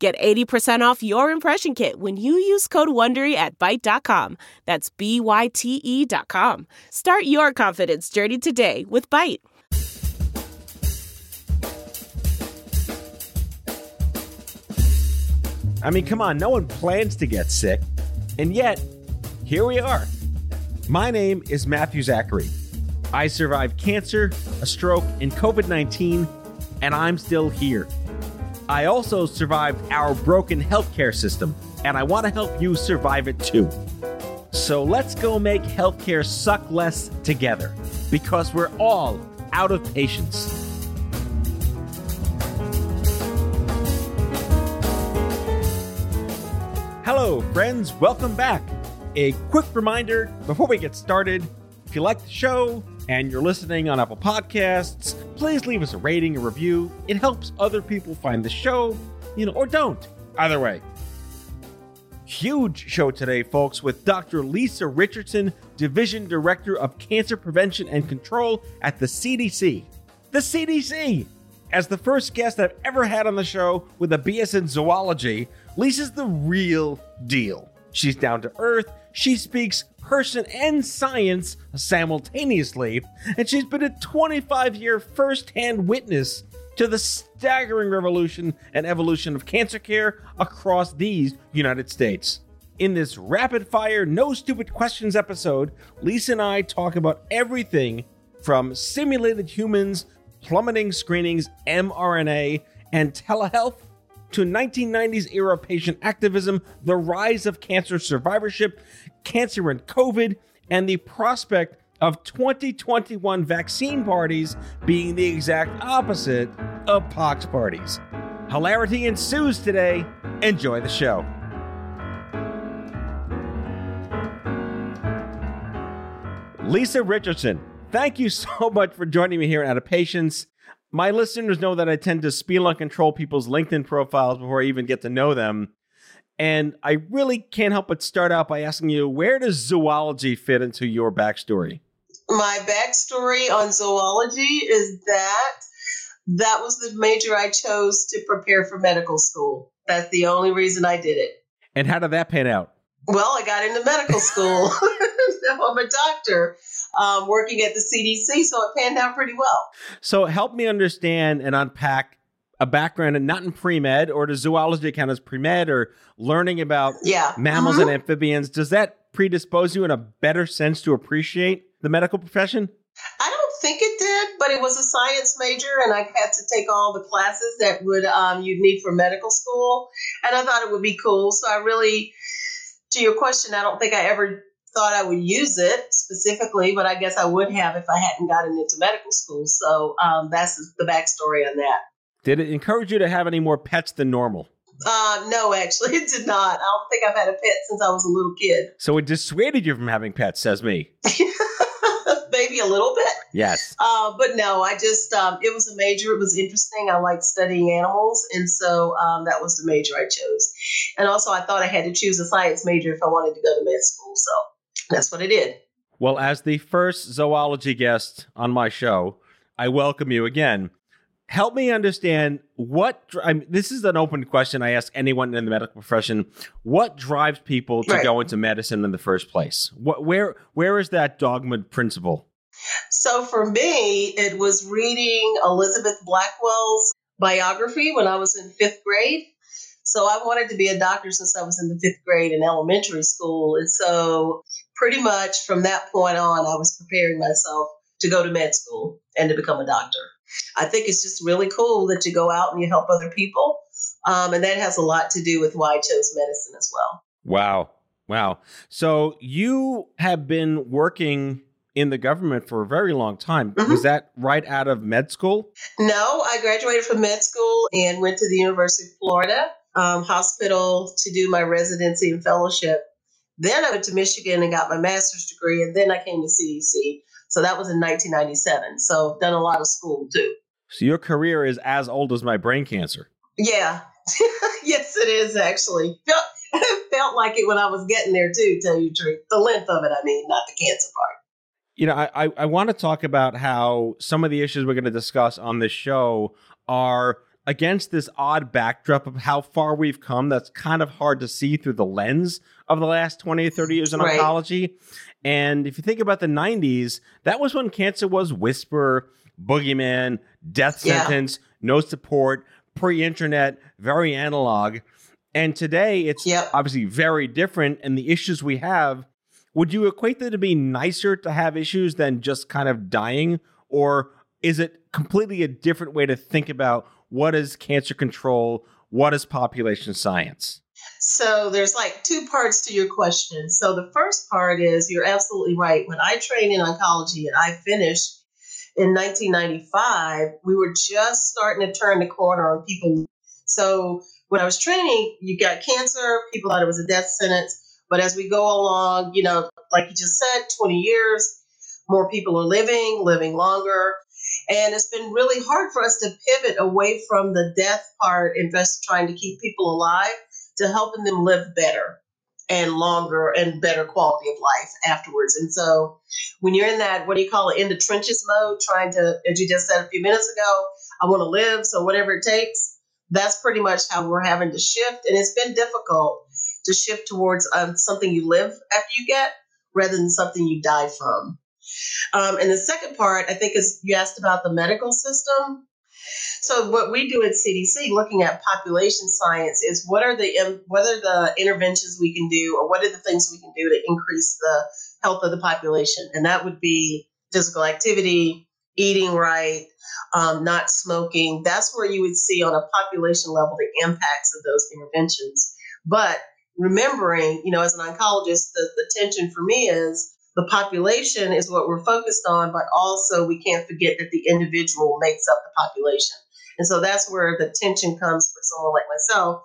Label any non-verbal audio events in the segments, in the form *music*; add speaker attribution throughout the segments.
Speaker 1: Get 80% off your impression kit when you use code WONDERY at Byte.com. That's B-Y-T-E dot com. Start your confidence journey today with Byte.
Speaker 2: I mean, come on, no one plans to get sick. And yet, here we are. My name is Matthew Zachary. I survived cancer, a stroke, and COVID 19, and I'm still here. I also survived our broken healthcare system, and I want to help you survive it too. So let's go make healthcare suck less together because we're all out of patience. Hello, friends. Welcome back. A quick reminder before we get started if you like the show and you're listening on Apple Podcasts, please leave us a rating, a review. It helps other people find the show, you know, or don't. Either way. Huge show today, folks, with Dr. Lisa Richardson, Division Director of Cancer Prevention and Control at the CDC. The CDC! As the first guest I've ever had on the show with a BS in zoology, Lisa's the real deal. She's down to earth, she speaks person and science simultaneously, and she's been a 25 year first hand witness to the staggering revolution and evolution of cancer care across these United States. In this rapid fire, no stupid questions episode, Lisa and I talk about everything from simulated humans, plummeting screenings, mRNA, and telehealth to 1990s era patient activism, the rise of cancer survivorship, cancer and COVID, and the prospect of 2021 vaccine parties being the exact opposite of pox parties. Hilarity ensues today. Enjoy the show. Lisa Richardson, thank you so *laughs* much for joining me here at Out of Patience. My listeners know that I tend to spiel and control people's LinkedIn profiles before I even get to know them. And I really can't help but start out by asking you where does zoology fit into your backstory?
Speaker 3: My backstory on zoology is that that was the major I chose to prepare for medical school. That's the only reason I did it.
Speaker 2: And how did that pan out?
Speaker 3: Well, I got into medical school. *laughs* now I'm a doctor um, working at the CDC, so it panned out pretty well.
Speaker 2: So help me understand and unpack a background and not in pre-med or does zoology count as pre-med or learning about
Speaker 3: yeah.
Speaker 2: mammals
Speaker 3: Mhm.
Speaker 2: and amphibians does that predispose you in a better sense to appreciate the medical profession
Speaker 3: I don't think it did, but it was a science major, and I had to take all the classes that would um, you'd need for medical school, and I thought it would be cool. So I really, to your question, I don't think I ever thought I would use it specifically, but I guess I would have if I hadn't gotten into medical school. So um, that's the backstory on that.
Speaker 2: did it encourage you to have any more pets than normal
Speaker 3: Uh, no, actually, *laughs* it did not. I don't think I've had a pet since I was a little kid.
Speaker 2: so it dissuaded you from having pets says me *laughs*
Speaker 3: Maybe a little bit.
Speaker 2: yes
Speaker 3: Uh, but no, I just um, it was a major. It was interesting. I liked studying animals, and so um, that was the major I chose. And also, I thought I had to choose a science major if I wanted to go to med school. So that's what I did.
Speaker 2: well as the first zoology guest on my show i welcome you again help me understand what I mean, this is an open question i ask anyone in the medical profession what drives people to
Speaker 3: Right.
Speaker 2: go into medicine in the first place what where where is that dogma principle
Speaker 3: So for me, it was reading Elizabeth Blackwell's biography when I was in fifth grade. So I wanted to be a doctor since I was in the fifth grade in elementary school. And so pretty much from that point on, I was preparing myself to go to med school and to become a doctor. I think it's just really cool that you go out and you help other people. Um, and that has a lot to do with why I chose medicine as well.
Speaker 2: Wow. Wow. So you have been working in the government for a very long time.
Speaker 3: Mhm.
Speaker 2: Was that right out of med school?
Speaker 3: No, I graduated from med school and went to the University of Florida um, hospital to do my residency and fellowship. Then I went to Michigan and got my master's degree, and then I came to CDC. So that was in 1997. So I've done a lot of school too.
Speaker 2: So your career is as old as my brain cancer.
Speaker 3: Yeah. *laughs* yes, it is actually. Felt, *laughs* felt like it when I was getting there too, to tell you the truth. The length of it, I mean, not the cancer part.
Speaker 2: You know, I, I, I want to talk about how some of the issues we're going to discuss on this show are against this odd backdrop of how far we've come that's kind of hard to see through the lens of the last 20 or 30 years in right. oncology. And if you think about the 90s, that was when cancer was whisper, boogeyman, death sentence, yeah. no support, pre internet, very analog. And today it's yep. obviously very different. And the issues we have, would you equate that to be nicer to have issues than just kind of dying? Or is it completely a different way to think about what is cancer control? What is population science?
Speaker 3: So there's like two parts to your question. So the first part is you're absolutely right. When I trained in oncology and I finished in 1995, we were just starting to turn the corner on people. So when I was training, you got cancer, people thought it was a death sentence. But as we go along, you know, like you just said, 20 years, more people are living, living longer. And it's been really hard for us to pivot away from the death part and just trying to keep people alive to helping them live better and longer and better quality of life afterwards. And so when you're in that, what do you call it, in the trenches mode, trying to, as you just said a few minutes ago, I want to live, so whatever it takes, that's pretty much how we're having to shift. And it's been difficult to shift towards um, something you live after you get rather than something you die from. Um, and the second part, I think, is you asked about the medical system. So what we do at CDC, looking at population science, is what are the what are the interventions we can do, or what are the things we can do to increase the health of the population, and that would be physical activity, eating right, um, not smoking. That's where you would see on a population level the impacts of those interventions. But remembering, you know, as an oncologist, the, the tension for me is the population is what we're focused on, but also we can't forget that the individual makes up the population. And so that's where the tension comes for someone like myself.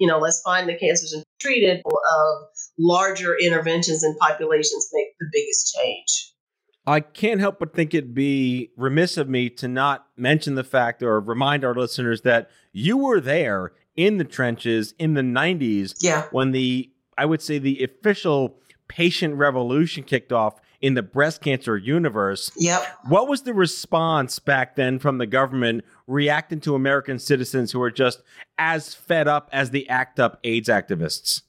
Speaker 3: You know, let's find the cancers and treat it of um, larger interventions and populations make the biggest change.
Speaker 2: I can't help but think it'd be remiss of me to not mention the fact or remind our listeners that you were there in the trenches in the 90s
Speaker 3: yeah.
Speaker 2: when the, I would say, the official patient revolution kicked off in the breast cancer universe.
Speaker 3: Yep.
Speaker 2: What was the response back then from the government reacting to American citizens who were just as fed up as the ACT UP AIDS activists?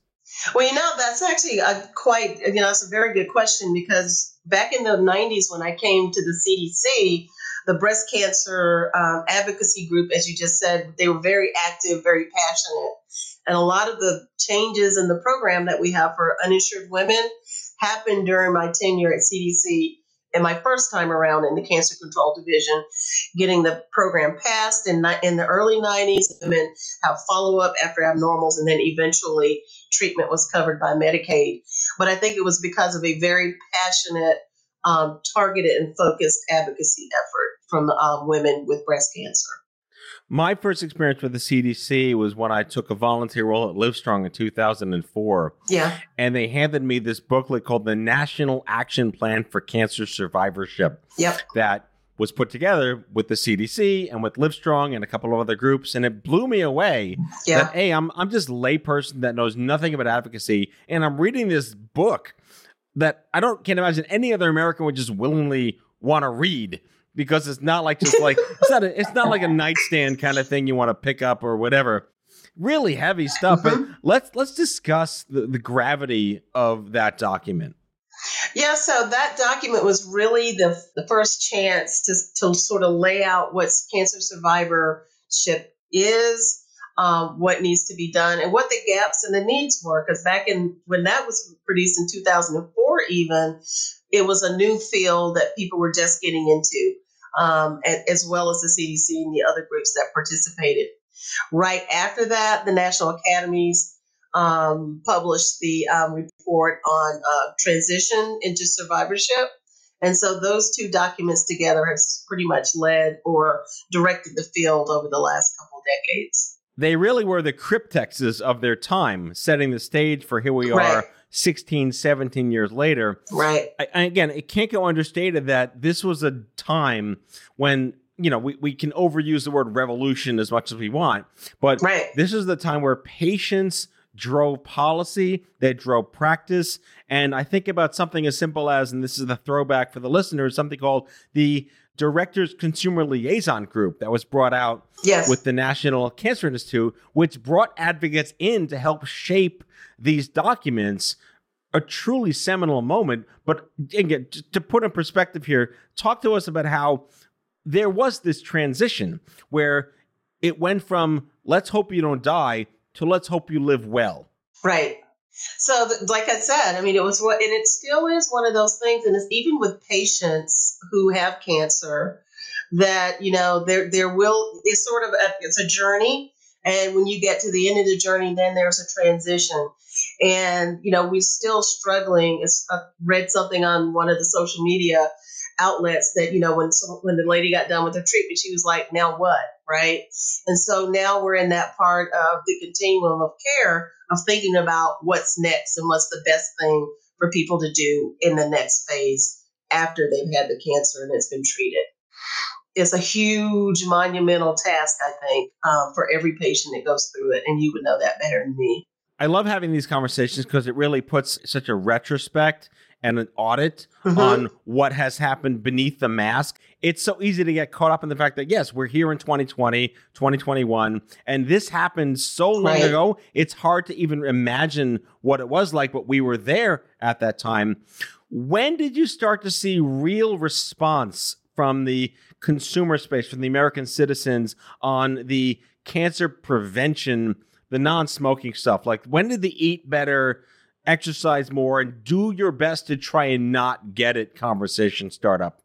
Speaker 3: Well, you know, that's actually a quite, you know, it's a very good question because back in the 90s when I came to the CDC, the breast cancer um, advocacy group, as you just said, they were very active, very passionate. And a lot of the changes in the program that we have for uninsured women happened during my tenure at CDC and my first time around in the cancer control division, getting the program passed in, in the early 90s, women have follow up after abnormals, and then eventually treatment was covered by Medicaid. But I think it was because of a very passionate, um, targeted, and focused advocacy effort from uh, women with breast cancer.
Speaker 2: My first experience with the CDC was when I took a volunteer role at Livestrong in 2004.
Speaker 3: Yeah.
Speaker 2: And they handed me this booklet called the National Action Plan for Cancer Survivorship.
Speaker 3: Yep.
Speaker 2: That was put together with the CDC and with Livestrong and a couple of other groups, and it blew me away.
Speaker 3: Yeah.
Speaker 2: That hey, I'm I'm just a layperson that knows nothing about advocacy, and I'm reading this book that I don't can't imagine any other American would just willingly want to read because it's not like just like *laughs* it's not a, it's not like a nightstand kind of thing you want to pick up or whatever. Really heavy stuff. But mm-hmm. let's let's discuss the, the gravity of that document.
Speaker 3: Yeah, so that document was really the, the first chance to, to sort of lay out what cancer survivorship is, um, what needs to be done, and what the gaps and the needs were. Because back in when that was produced in 2004, even it was a new field that people were just getting into, um, as well as the CDC and the other groups that participated. Right after that, the National Academies um, published the um, report on uh, transition into survivorship. And so those two documents together have pretty much led or directed the field over the last couple decades.
Speaker 2: They really were the cryptexes of their time, setting the stage for here we
Speaker 3: Right.
Speaker 2: are 16, 17 years later.
Speaker 3: Right.
Speaker 2: I, again, it can't go understated that this was a time when, you know, we, we can overuse the word revolution as much as we want, but
Speaker 3: Right.
Speaker 2: this is the time where patients drove policy, that drove practice. And I think about something as simple as, and this is the throwback for the listeners, something called the Directors Consumer Liaison Group that was brought out
Speaker 3: Yes.
Speaker 2: with the National Cancer Institute, which brought advocates in to help shape these documents. A truly seminal moment. But again, to put in perspective here, talk to us about how there was this transition where it went from let's hope you don't die to let's hope you live well.
Speaker 3: Right. So, like I said, I mean, it was what, and it still is one of those things, and it's even with patients who have cancer that you know there there will it's sort of a, it's a journey, and when you get to the end of the journey, then there's a transition, and you know we're still struggling. It's, I read something on one of the social media outlets that you know when when the lady got done with her treatment, she was like, "Now what?" Right? And so now we're in that part of the continuum of care of thinking about what's next and what's the best thing for people to do in the next phase after they've had the cancer and it's been treated. It's a huge, monumental task, I think, um, for every patient that goes through it. And you would know that better than me.
Speaker 2: I love having these conversations because it really puts such a retrospect and an audit
Speaker 3: Mhm.
Speaker 2: on what has happened beneath the mask. It's so easy to get caught up in the fact that, yes, we're here in 2020, 2021, and this happened so long
Speaker 3: Right.
Speaker 2: ago, it's hard to even imagine what it was like, but we were there at that time. When did you start to see real response from the consumer space, from the American citizens on the cancer prevention, the non smoking stuff? Like, when did the eat better, exercise more, and do your best to try and not get it conversation startup?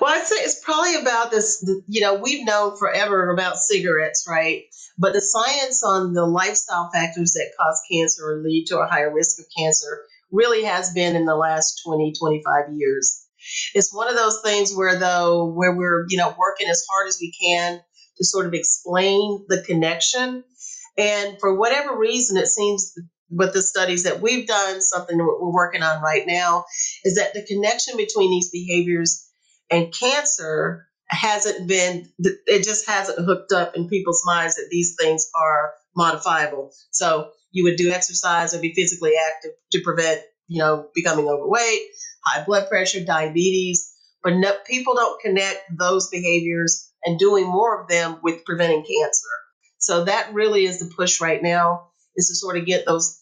Speaker 3: Well, I'd say it's probably about this. You know, we've known forever about cigarettes, right? But the science on the lifestyle factors that cause cancer or lead to a higher risk of cancer really has been in the last 20, 25 years. It's one of those things where, though, where we're, you know, working as hard as we can to sort of explain the connection. And for whatever reason, it seems with the studies that we've done, something that we're working on right now, is that the connection between these behaviors and cancer hasn't been it just hasn't hooked up in people's minds that these things are modifiable. So you would do exercise or be physically active to prevent you know becoming overweight high blood pressure diabetes. But no, people don't connect those behaviors and doing more of them with preventing cancer. So that really is the push right now is to sort of get those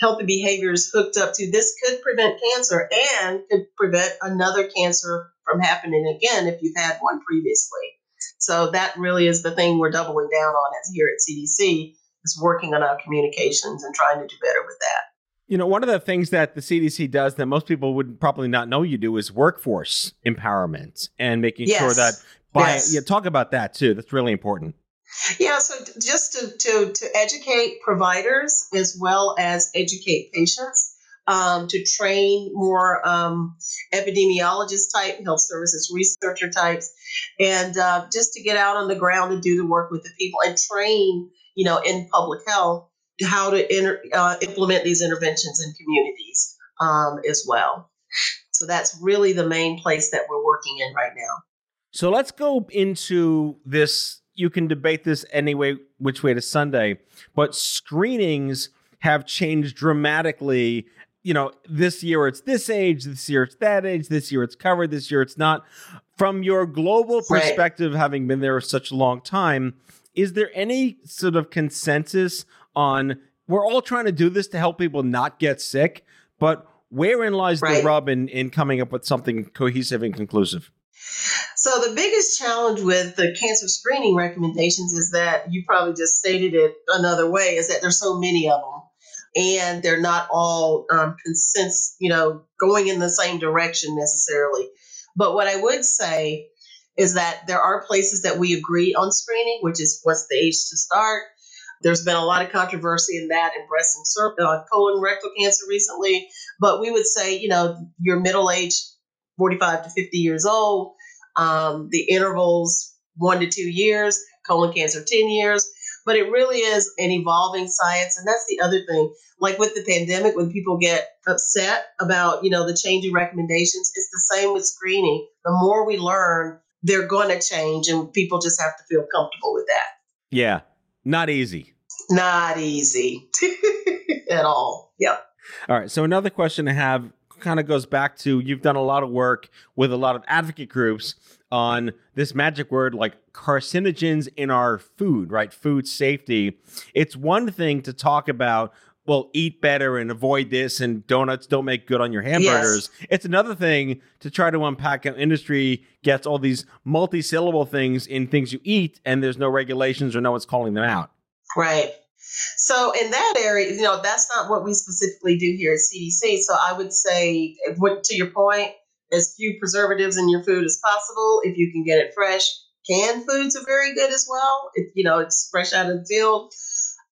Speaker 3: healthy behaviors hooked up to this could prevent cancer and could prevent another cancer from happening again if you've had one previously. So that really is the thing we're doubling down on as here at CDC is working on our communications and trying to do better with that.
Speaker 2: You know, one of the things that the CDC does that most people would probably not know you do is workforce empowerment and making sure that by
Speaker 3: Yes.
Speaker 2: yeah, talk about that too. That's really important.
Speaker 3: Yeah, so just to, to, to educate providers as well as educate patients, um, to train more um, epidemiologist type, health services researcher types, and uh, just to get out on the ground and do the work with the people and train, you know, in public health how to inter- uh, implement these interventions in communities um, as well. So that's really the main place that we're working in right now.
Speaker 2: So let's go into this. You can debate this anyway, which way to Sunday, but screenings have changed dramatically. You know, this year it's this age, this year it's that age, this year it's covered, this year it's not. From your global
Speaker 3: Right.
Speaker 2: perspective, having been there such a long time, is there any sort of consensus on we're all trying to do this to help people not get sick, but wherein lies
Speaker 3: Right.
Speaker 2: the rub in, in coming up with something cohesive and conclusive?
Speaker 3: So the biggest challenge with the cancer screening recommendations is that you probably just stated it another way is that there's so many of them. And they're not all um, consens- you know going in the same direction necessarily. But what i would say is that there are places that we agree on screening which is what's the age to start. There's been a lot of controversy in that in breast and uh, colon rectal cancer recently. But we would say you know your middle age 45 to 50 years old um, the intervals one to two years, colon cancer 10 years. but it really is an evolving science. And that's the other thing. Like with the pandemic, when people get upset about, you know, the changing recommendations, it's the same with screening. The more we learn, they're going to change, and people just have to feel comfortable with that.
Speaker 2: Yeah, not easy.
Speaker 3: Not easy *laughs* at all. Yep.
Speaker 2: All right. So another question I have kind of goes back to you've done a lot of work with a lot of advocate groups on this magic word like carcinogens in our food, right? Food safety. It's one thing to talk about well, eat better and avoid this, and donuts don't make good on your hamburgers. Yes. It's another thing to try to unpack how industry gets all these multi-syllable things in things you eat, and there's no regulations or no one's calling them out.
Speaker 3: Right. So in that area, you know, that's not what we specifically do here at CDC. So I would say, what to your point, as few preservatives in your food as possible. If you can get it fresh, canned foods are very good as well. If you know it's fresh out of the field.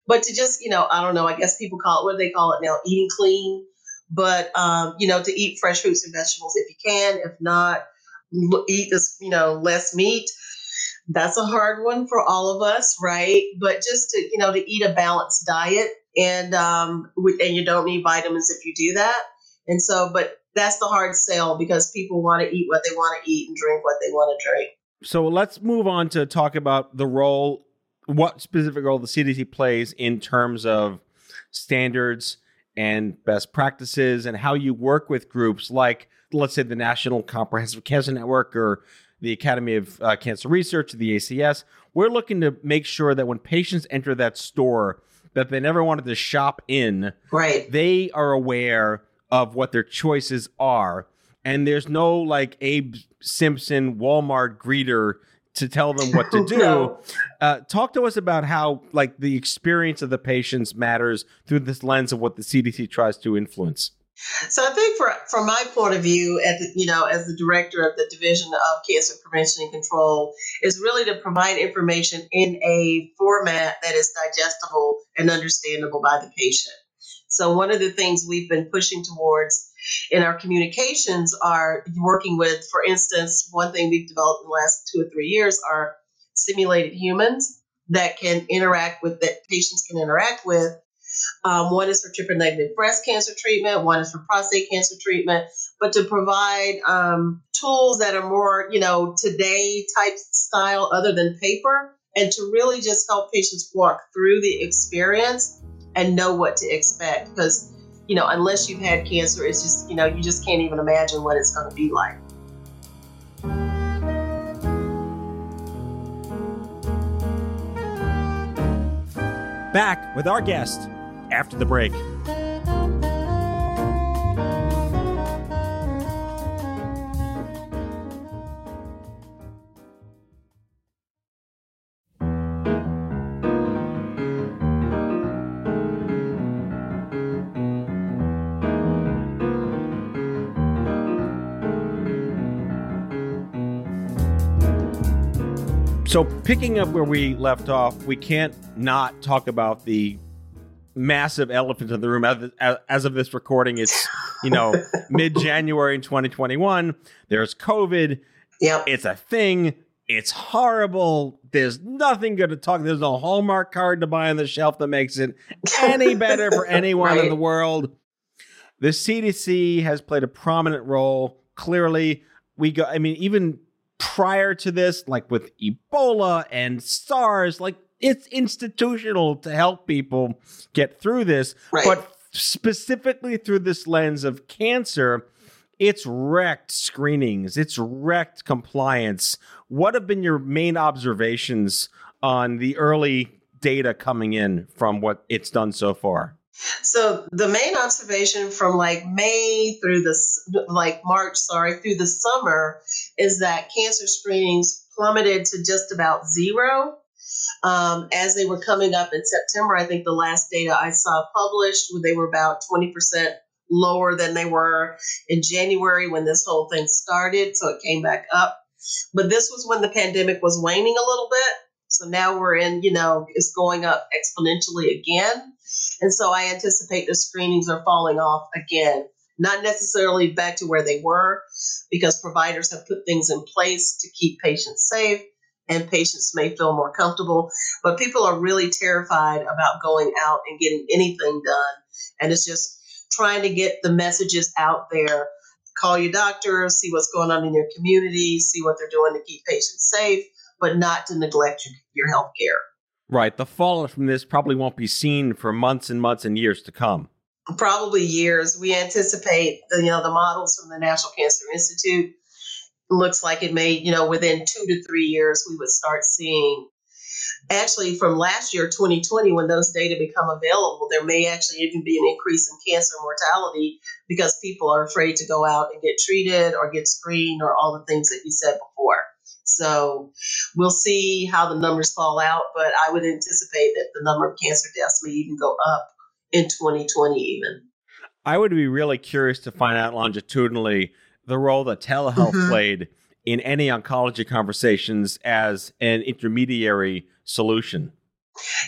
Speaker 3: But to just, you know, I don't know, I guess people call it what do they call it now, eating clean. But um, you know, to eat fresh fruits and vegetables if you can. If not, eat this, you know, less meat that's a hard one for all of us, right? But just to you know to eat a balanced diet and um and you don't need vitamins if you do that. And so, but that's the hard sell because people want to eat what they want to eat and drink what they want to drink.
Speaker 2: So let's move on to talk about the role, what specific role the CDC plays in terms of standards and best practices and how you work with groups like, let's say, the National Comprehensive Cancer Network or the Academy of uh, Cancer Research, the ACS. We're looking to make sure that when patients enter that store that they never wanted to shop in,
Speaker 3: right?
Speaker 2: They are aware of what their choices are, and there's no like Abe Simpson Walmart greeter to tell them what to *laughs* do. no. uh, talk to us about how like the experience of the patients matters through this lens of what the CDC tries to influence.
Speaker 3: So I think for, from my point of view, at the, you know, as the director of the Division of Cancer Prevention and Control, is really to provide information in a format that is digestible and understandable by the patient. So one of the things we've been pushing towards in our communications are working with, for instance, one thing we've developed in the last two or three years are simulated humans that can interact with that patients can interact with um, one is for triple negative breast cancer treatment, one is for prostate cancer treatment, but to provide um, tools that are more, you know, today type style other than paper, and to really just help patients walk through the experience and know what to expect. Because, you know, unless you've had cancer, it's just, you know, you just can't even imagine what it's going to be like.
Speaker 2: Back with our guest, after the break. So, picking up where we left off, we can't not talk about the massive elephant in the room. As, of this recording, it's you know *laughs* mid January in 2021. There's COVID.
Speaker 3: Yep.
Speaker 2: It's a thing. It's horrible. There's nothing good to talk. There's no Hallmark card to buy on the shelf that makes it any *laughs* better for anyone right. in the world. The CDC has played a prominent role. Clearly, we go. I mean, even prior to this, like with Ebola and SARS, like it's institutional to help people get through this. Right. But specifically through this lens of cancer, it's wrecked screenings, it's wrecked compliance. What have been your main observations on the early data coming in from what it's done so far?
Speaker 3: So the main observation from like May through the like March, sorry, through the summer is that cancer screenings plummeted to just about zero um, as they were coming up in September, I think the last data I saw published, they were about 20% lower than they were in January when this whole thing started. So it came back up. But this was when the pandemic was waning a little bit. So now we're in, you know, it's going up exponentially again. And so I anticipate the screenings are falling off again. Not necessarily back to where they were because providers have put things in place to keep patients safe and patients may feel more comfortable. But people are really terrified about going out and getting anything done. And it's just trying to get the messages out there. Call your doctor, see what's going on in your community, see what they're doing to keep patients safe, but not to neglect your, your health care.
Speaker 2: Right. The fallout from this probably won't be seen for months and months and years to come.
Speaker 3: Probably years. We anticipate the you know the models from the National Cancer Institute looks like it may you know within two to three years we would start seeing actually from last year 2020 when those data become available there may actually even be an increase in cancer mortality because people are afraid to go out and get treated or get screened or all the things that you said before. So we'll see how the numbers fall out but i would anticipate that the number of cancer deaths may even go up in 2020 even.
Speaker 2: I would be really curious to find out longitudinally the role that telehealth mm-hmm. played in any oncology conversations as an intermediary solution?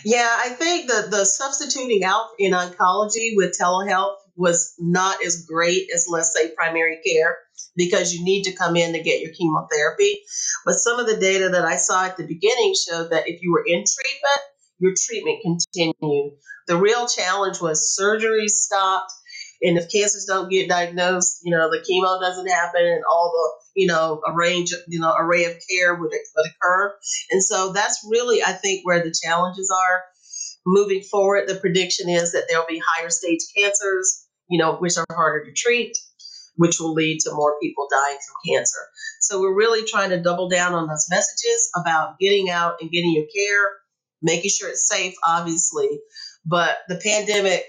Speaker 3: Yeah, I think that the substituting out in oncology with telehealth was not as great as, let's say, primary care because you need to come in to get your chemotherapy. But some of the data that I saw at the beginning showed that if you were in treatment, your treatment continued. The real challenge was surgery stopped and if cancers don't get diagnosed, you know, the chemo doesn't happen and all the, you know, a range, you know, array of care would, would occur. And so that's really, I think, where the challenges are. Moving forward, the prediction is that there'll be higher stage cancers, you know, which are harder to treat, which will lead to more people dying from cancer. So we're really trying to double down on those messages about getting out and getting your care, making sure it's safe, obviously. But the pandemic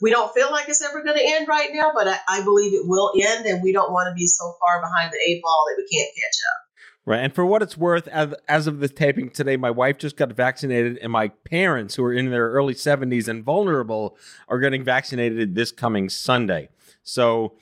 Speaker 3: we don't feel like it's ever going to end right now, but I, I believe it will end, and we don't want to be so far behind the eight ball that we can't catch up.
Speaker 2: Right. And for what it's worth, as, as of this taping today, my wife just got vaccinated, and my parents, who are in their early 70s and vulnerable, are getting vaccinated this coming Sunday. So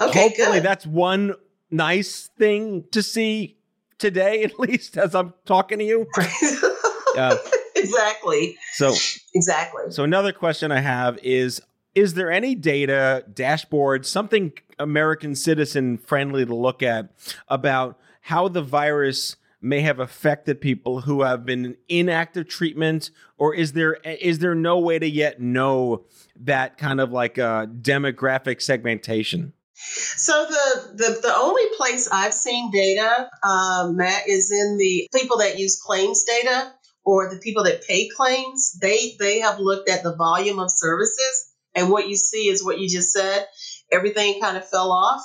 Speaker 2: okay, hopefully good. that's one nice thing to see today, *laughs* at least as I'm talking to you. *laughs*
Speaker 3: uh, exactly.
Speaker 2: So
Speaker 3: exactly.
Speaker 2: So another question I have is is there any data dashboard something American citizen friendly to look at about how the virus may have affected people who have been in active treatment or is there is there no way to yet know that kind of like a demographic segmentation
Speaker 3: so the, the, the only place I've seen data, um, Matt, is in the people that use claims data or the people that pay claims, they they have looked at the volume of services, and what you see is what you just said. Everything kind of fell off.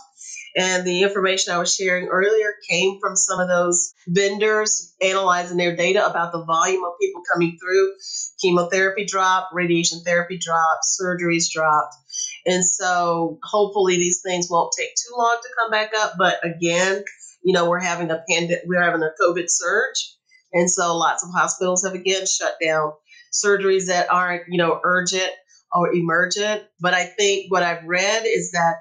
Speaker 3: And the information I was sharing earlier came from some of those vendors analyzing their data about the volume of people coming through. Chemotherapy dropped, radiation therapy dropped, surgeries dropped. And so hopefully these things won't take too long to come back up. But again, you know, we're having a pandemic, we're having a COVID surge. And so lots of hospitals have again shut down surgeries that aren't, you know, urgent or emergent. But I think what I've read is that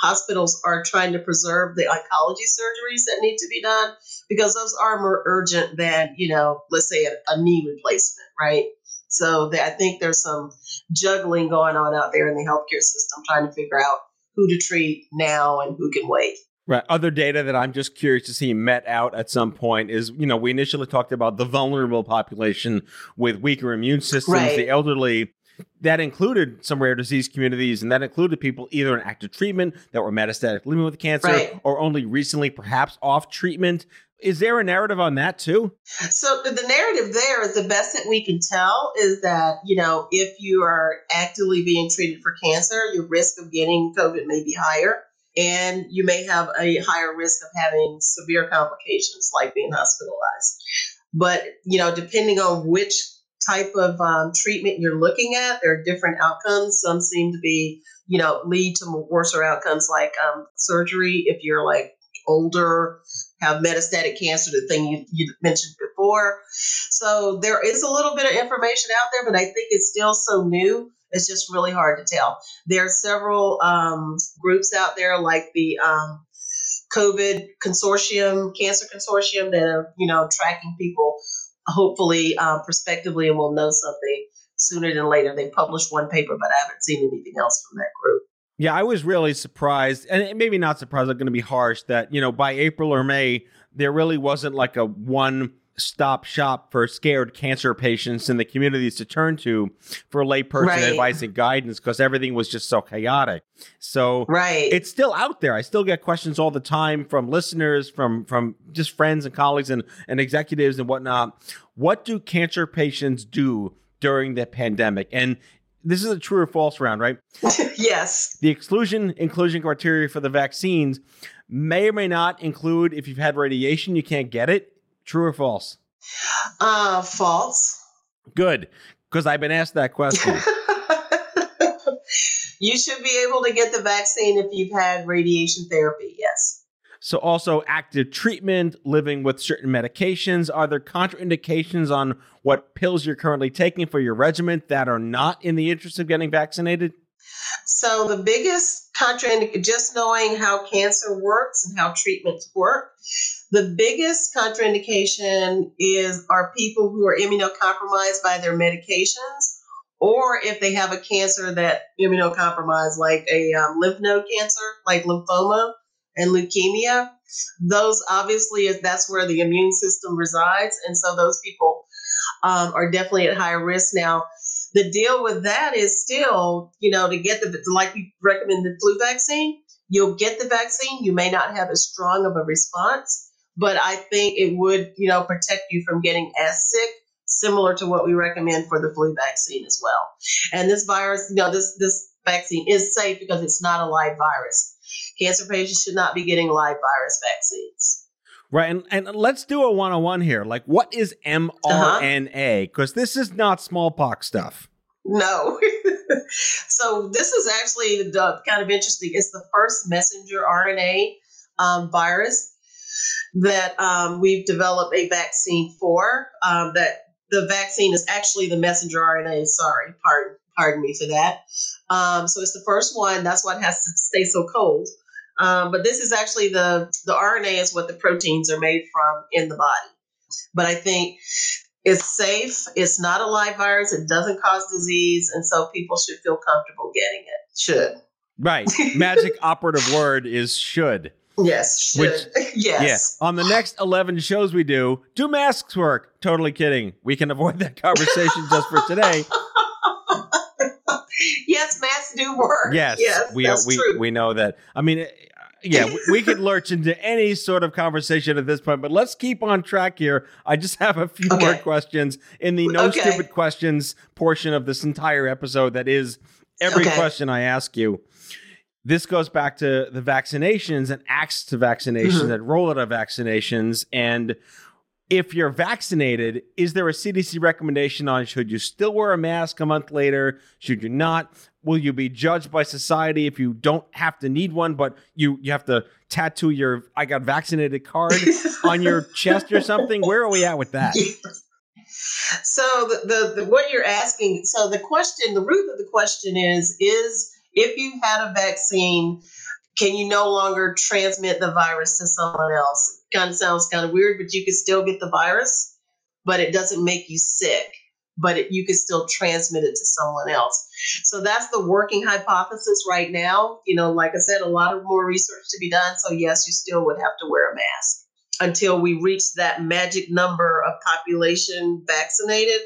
Speaker 3: hospitals are trying to preserve the oncology surgeries that need to be done because those are more urgent than, you know, let's say a, a knee replacement, right? So I think there's some juggling going on out there in the healthcare system trying to figure out who to treat now and who can wait.
Speaker 2: Right. Other data that I'm just curious to see met out at some point is, you know, we initially talked about the vulnerable population with weaker immune systems, right. the elderly. That included some rare disease communities, and that included people either in active treatment that were metastatic living with cancer right. or only recently perhaps off treatment. Is there a narrative on that too?
Speaker 3: So the narrative there is the best that we can tell is that, you know, if you are actively being treated for cancer, your risk of getting COVID may be higher and you may have a higher risk of having severe complications like being hospitalized. But, you know, depending on which type of um, treatment you're looking at, there are different outcomes. Some seem to be, you know, lead to worse outcomes like um, surgery if you're like older, have metastatic cancer, the thing you, you mentioned before. So there is a little bit of information out there, but I think it's still so new it's just really hard to tell. There are several um, groups out there like the um, COVID consortium, cancer consortium that are, you know, tracking people hopefully uh, prospectively and we'll know something sooner than later. They published one paper, but I haven't seen anything else from that group.
Speaker 2: Yeah, I was really surprised, and maybe not surprised. I'm going to be harsh that you know by April or May there really wasn't like a one stop shop for scared cancer patients in the communities to turn to for layperson
Speaker 3: Right.
Speaker 2: advice and guidance because everything was just so chaotic. So
Speaker 3: Right.
Speaker 2: it's still out there. I still get questions all the time from listeners, from from just friends and colleagues and, and executives and whatnot. What do cancer patients do during the pandemic? And this is a true or false round, right? *laughs*
Speaker 3: yes.
Speaker 2: The exclusion inclusion criteria for the vaccines may or may not include if you've had radiation, you can't get it. True or false?
Speaker 3: Uh, false.
Speaker 2: Good, because I've been asked that question. *laughs*
Speaker 3: you should be able to get the vaccine if you've had radiation therapy. Yes.
Speaker 2: so, also active treatment, living with certain medications. Are there contraindications on what pills you're currently taking for your regimen that are not in the interest of getting vaccinated?
Speaker 3: So the biggest contraindication, just knowing how cancer works and how treatments work, the biggest contraindication is are people who are immunocompromised by their medications, or if they have a cancer that immunocompromised, like a um, lymph node cancer, like lymphoma and leukemia. Those obviously is that's where the immune system resides, and so those people um, are definitely at higher risk now the deal with that is still, you know, to get the like we recommend the flu vaccine, you'll get the vaccine. You may not have as strong of a response, but I think it would, you know, protect you from getting as sick, similar to what we recommend for the flu vaccine as well. And this virus, you know, this this vaccine is safe because it's not a live virus. Cancer patients should not be getting live virus vaccines.
Speaker 2: Right, and, and let's do a one on one here. Like, what is mRNA? Because this is not smallpox stuff.
Speaker 3: No. *laughs* so this is actually the, kind of interesting. It's the first messenger RNA um, virus that um, we've developed a vaccine for. Um, that the vaccine is actually the messenger RNA. Sorry, pardon, pardon me for that. Um, so it's the first one. That's why it has to stay so cold. Um, but this is actually the the RNA is what the proteins are made from in the body. But I think it's safe. It's not a live virus. It doesn't cause disease, and so people should feel comfortable getting it. Should
Speaker 2: Right. Magic operative word is should.
Speaker 3: Yes,
Speaker 2: Which- *laughs*
Speaker 3: yes.
Speaker 2: Yeah. On the next 11 shows we do, do masks work? Totally kidding. We can avoid that conversation just for today. *laughs*
Speaker 3: yes, masks do work.
Speaker 2: Yes.
Speaker 3: yes,
Speaker 2: we, we,
Speaker 3: true.
Speaker 2: we know that. I mean, uh, yeah, we, we could lurch into any sort of conversation at this point, but let's keep on track here. I just have a few more questions in the no
Speaker 3: Okay.
Speaker 2: stupid questions portion of this entire episode that is every
Speaker 3: Okay.
Speaker 2: question I ask you. This goes back to the vaccinations and acts to vaccinations
Speaker 3: Mhm.
Speaker 2: and rollout of vaccinations. And if you're vaccinated, is there a CDC recommendation on should you still wear a mask a month later? Should you not? Will you be judged by society if you don't have to need one, but you you have to tattoo your I got vaccinated card *laughs* on your chest or something? Where are we at with that?
Speaker 3: So the, the, the what you're asking, so the question, the root of the question is, is if you had a vaccine, can you no longer transmit the virus to someone else? Kind of sounds kind of weird, but you could still get the virus, but it doesn't make you sick. But it, you could still transmit it to someone else. So that's the working hypothesis right now. You know, like I said, a lot of more research to be done. So yes, you still would have to wear a mask until we reach that magic number of population vaccinated,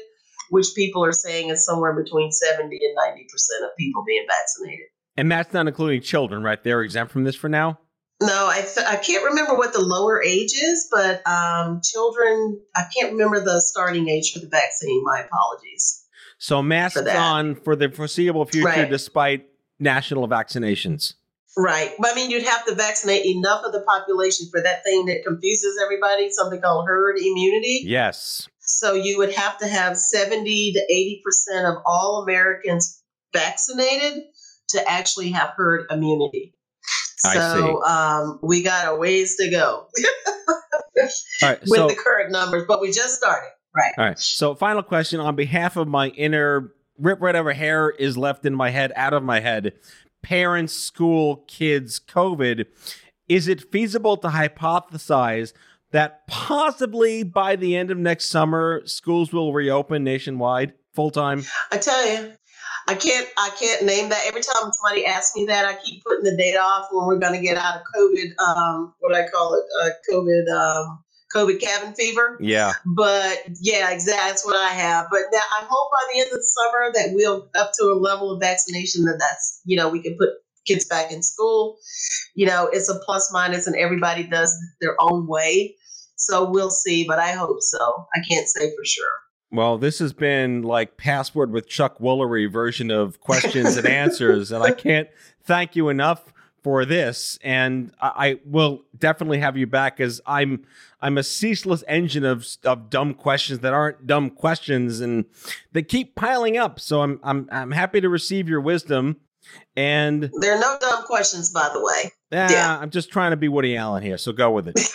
Speaker 3: which people are saying is somewhere between 70 and 90% of people being vaccinated.
Speaker 2: And that's not including children, right? They're exempt from this for now.
Speaker 3: No, I, th- I can't remember what the lower age is, but um, children, I can't remember the starting age for the vaccine. My apologies.
Speaker 2: So masks
Speaker 3: For
Speaker 2: on for the foreseeable future,
Speaker 3: Right.
Speaker 2: despite national vaccinations.
Speaker 3: Right. But I mean, you'd have to vaccinate enough of the population for that thing that confuses everybody, something called herd immunity.
Speaker 2: Yes.
Speaker 3: So you would have to have 70 to 80% of all Americans vaccinated to actually have herd immunity.
Speaker 2: I
Speaker 3: So um, we got a ways to go *laughs*
Speaker 2: All right.
Speaker 3: with
Speaker 2: so
Speaker 3: the current numbers, but we just started. Right.
Speaker 2: All right. So, final question on behalf of my inner rip whatever hair is left in my head out of my head. Parents, school, kids, COVID. Is it feasible to hypothesize that possibly by the end of next summer, schools will reopen nationwide full time?
Speaker 3: I tell you, I can't I can't name that. Every time somebody asks me that, I keep putting the date off when we're going to get out of COVID. Um, what I call it, uh, COVID um, COVID cabin fever.
Speaker 2: Yeah.
Speaker 3: But yeah, exactly. That's what I have. But now I hope by the end of the summer that we'll up to a level of vaccination that that's, you know, we can put kids back in school. You know, it's a plus minus and everybody does their own way. So we'll see, but I hope so. I can't say for sure.
Speaker 2: Well, this has been like password with Chuck Woolery version of questions and *laughs* answers, and I can't thank you enough for this. And I, I will definitely have you back as I'm I'm a ceaseless engine of of dumb questions that aren't dumb questions, and they keep piling up. So I'm I'm I'm happy to receive your wisdom. And
Speaker 3: there are no dumb questions, by the way.
Speaker 2: Yeah, yeah. I'm just trying to be Woody Allen here, so go with it. *laughs*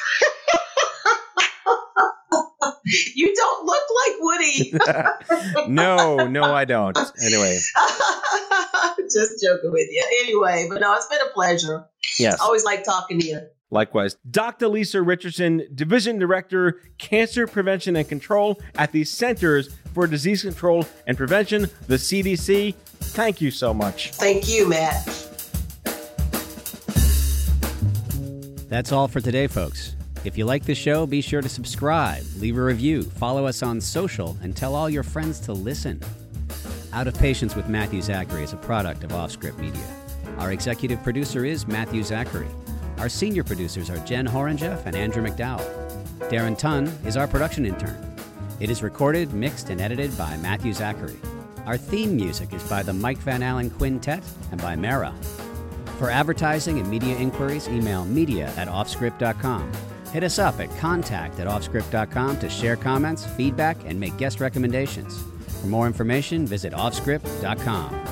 Speaker 3: you don't look like Woody. *laughs*
Speaker 2: no, no, I don't. Anyway. *laughs*
Speaker 3: Just joking with you. Anyway, but no, it's been a pleasure.
Speaker 2: Yes.
Speaker 3: Always like talking to you.
Speaker 2: Likewise. Dr. Lisa Richardson, Division Director, Cancer Prevention and Control at the Centers for Disease Control and Prevention, the CDC. Thank you so much.
Speaker 3: Thank you, Matt.
Speaker 4: That's all for today, folks. If you like the show, be sure to subscribe, leave a review, follow us on social, and tell all your friends to listen. Out of Patients with Matthew Zachary is a product of Offscrip Media. Our executive producer is Matthew Zachary. Our senior producers are Jen Horonjeff and Andrew McDowell. Darren Tunn is our production intern. It is recorded, mixed, and edited by Matthew Zachary. Our theme music is by the Mike Van Allen Quintet and by Mara. For advertising and media inquiries, email media at offscrip.com. Hit us up at contact at offscrip.com to share comments, feedback, and make guest recommendations. For more information, visit
Speaker 5: offscrip.com.